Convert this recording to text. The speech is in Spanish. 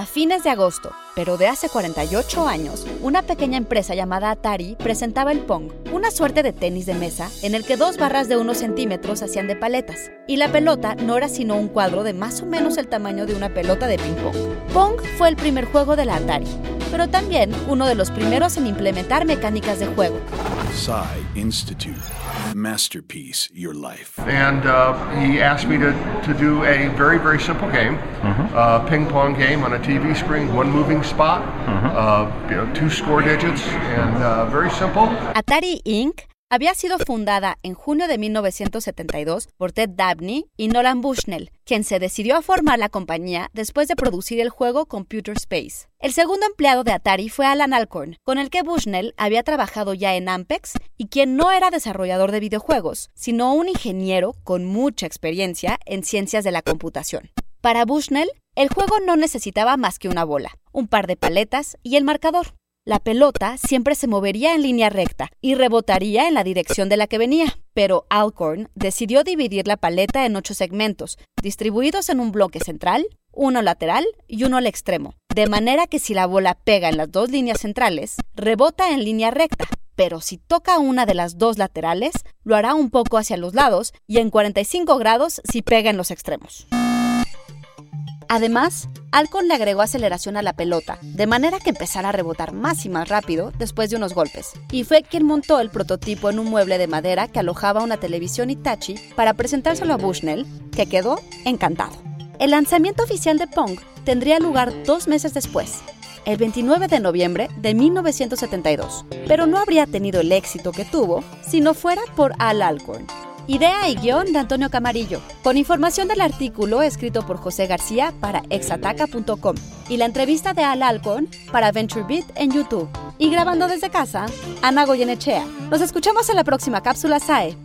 A fines de agosto, pero de hace 48 años, una pequeña empresa llamada Atari presentaba el Pong, una suerte de tenis de mesa en el que dos barras de unos centímetros hacían de paletas, y la pelota no era sino un cuadro de más o menos el tamaño de una pelota de ping-pong. Pong fue el primer juego de la Atari, pero también uno de los primeros en implementar mecánicas de juego. Psy Institute. Masterpiece Your Life. And uh, he asked me to, to do a very, very simple game, uh, ping pong game on a TV screen, one moving spot, uh, you know, two score digits, and uh, very simple. Atari Inc. había sido fundada en junio de 1972 por Ted Dabney y Nolan Bushnell, quien se decidió a formar la compañía después de producir el juego Computer Space. El segundo empleado de Atari fue Alan Alcorn, con el que Bushnell había trabajado ya en Ampex y quien no era desarrollador de videojuegos, sino un ingeniero con mucha experiencia en ciencias de la computación. Para Bushnell, el juego no necesitaba más que una bola, un par de paletas y el marcador. La pelota siempre se movería en línea recta y rebotaría en la dirección de la que venía, pero Alcorn decidió dividir la paleta en ocho segmentos, distribuidos en un bloque central, uno lateral y uno al extremo, de manera que si la bola pega en las dos líneas centrales, rebota en línea recta, pero si toca una de las dos laterales, lo hará un poco hacia los lados y en 45 grados si pega en los extremos. Además, Alcon le agregó aceleración a la pelota, de manera que empezara a rebotar más y más rápido después de unos golpes, y fue quien montó el prototipo en un mueble de madera que alojaba una televisión Hitachi para presentárselo a Bushnell, que quedó encantado. El lanzamiento oficial de Pong tendría lugar dos meses después, el 29 de noviembre de 1972, pero no habría tenido el éxito que tuvo si no fuera por Al Alcorn, Idea y guion de Antonio Camarillo, con información del artículo escrito por José García para exataca.com y la entrevista de Al Alcorn para VentureBeat en YouTube. Y grabando desde casa, Ana Goyenechea. Nos escuchamos en la próxima cápsula SAE.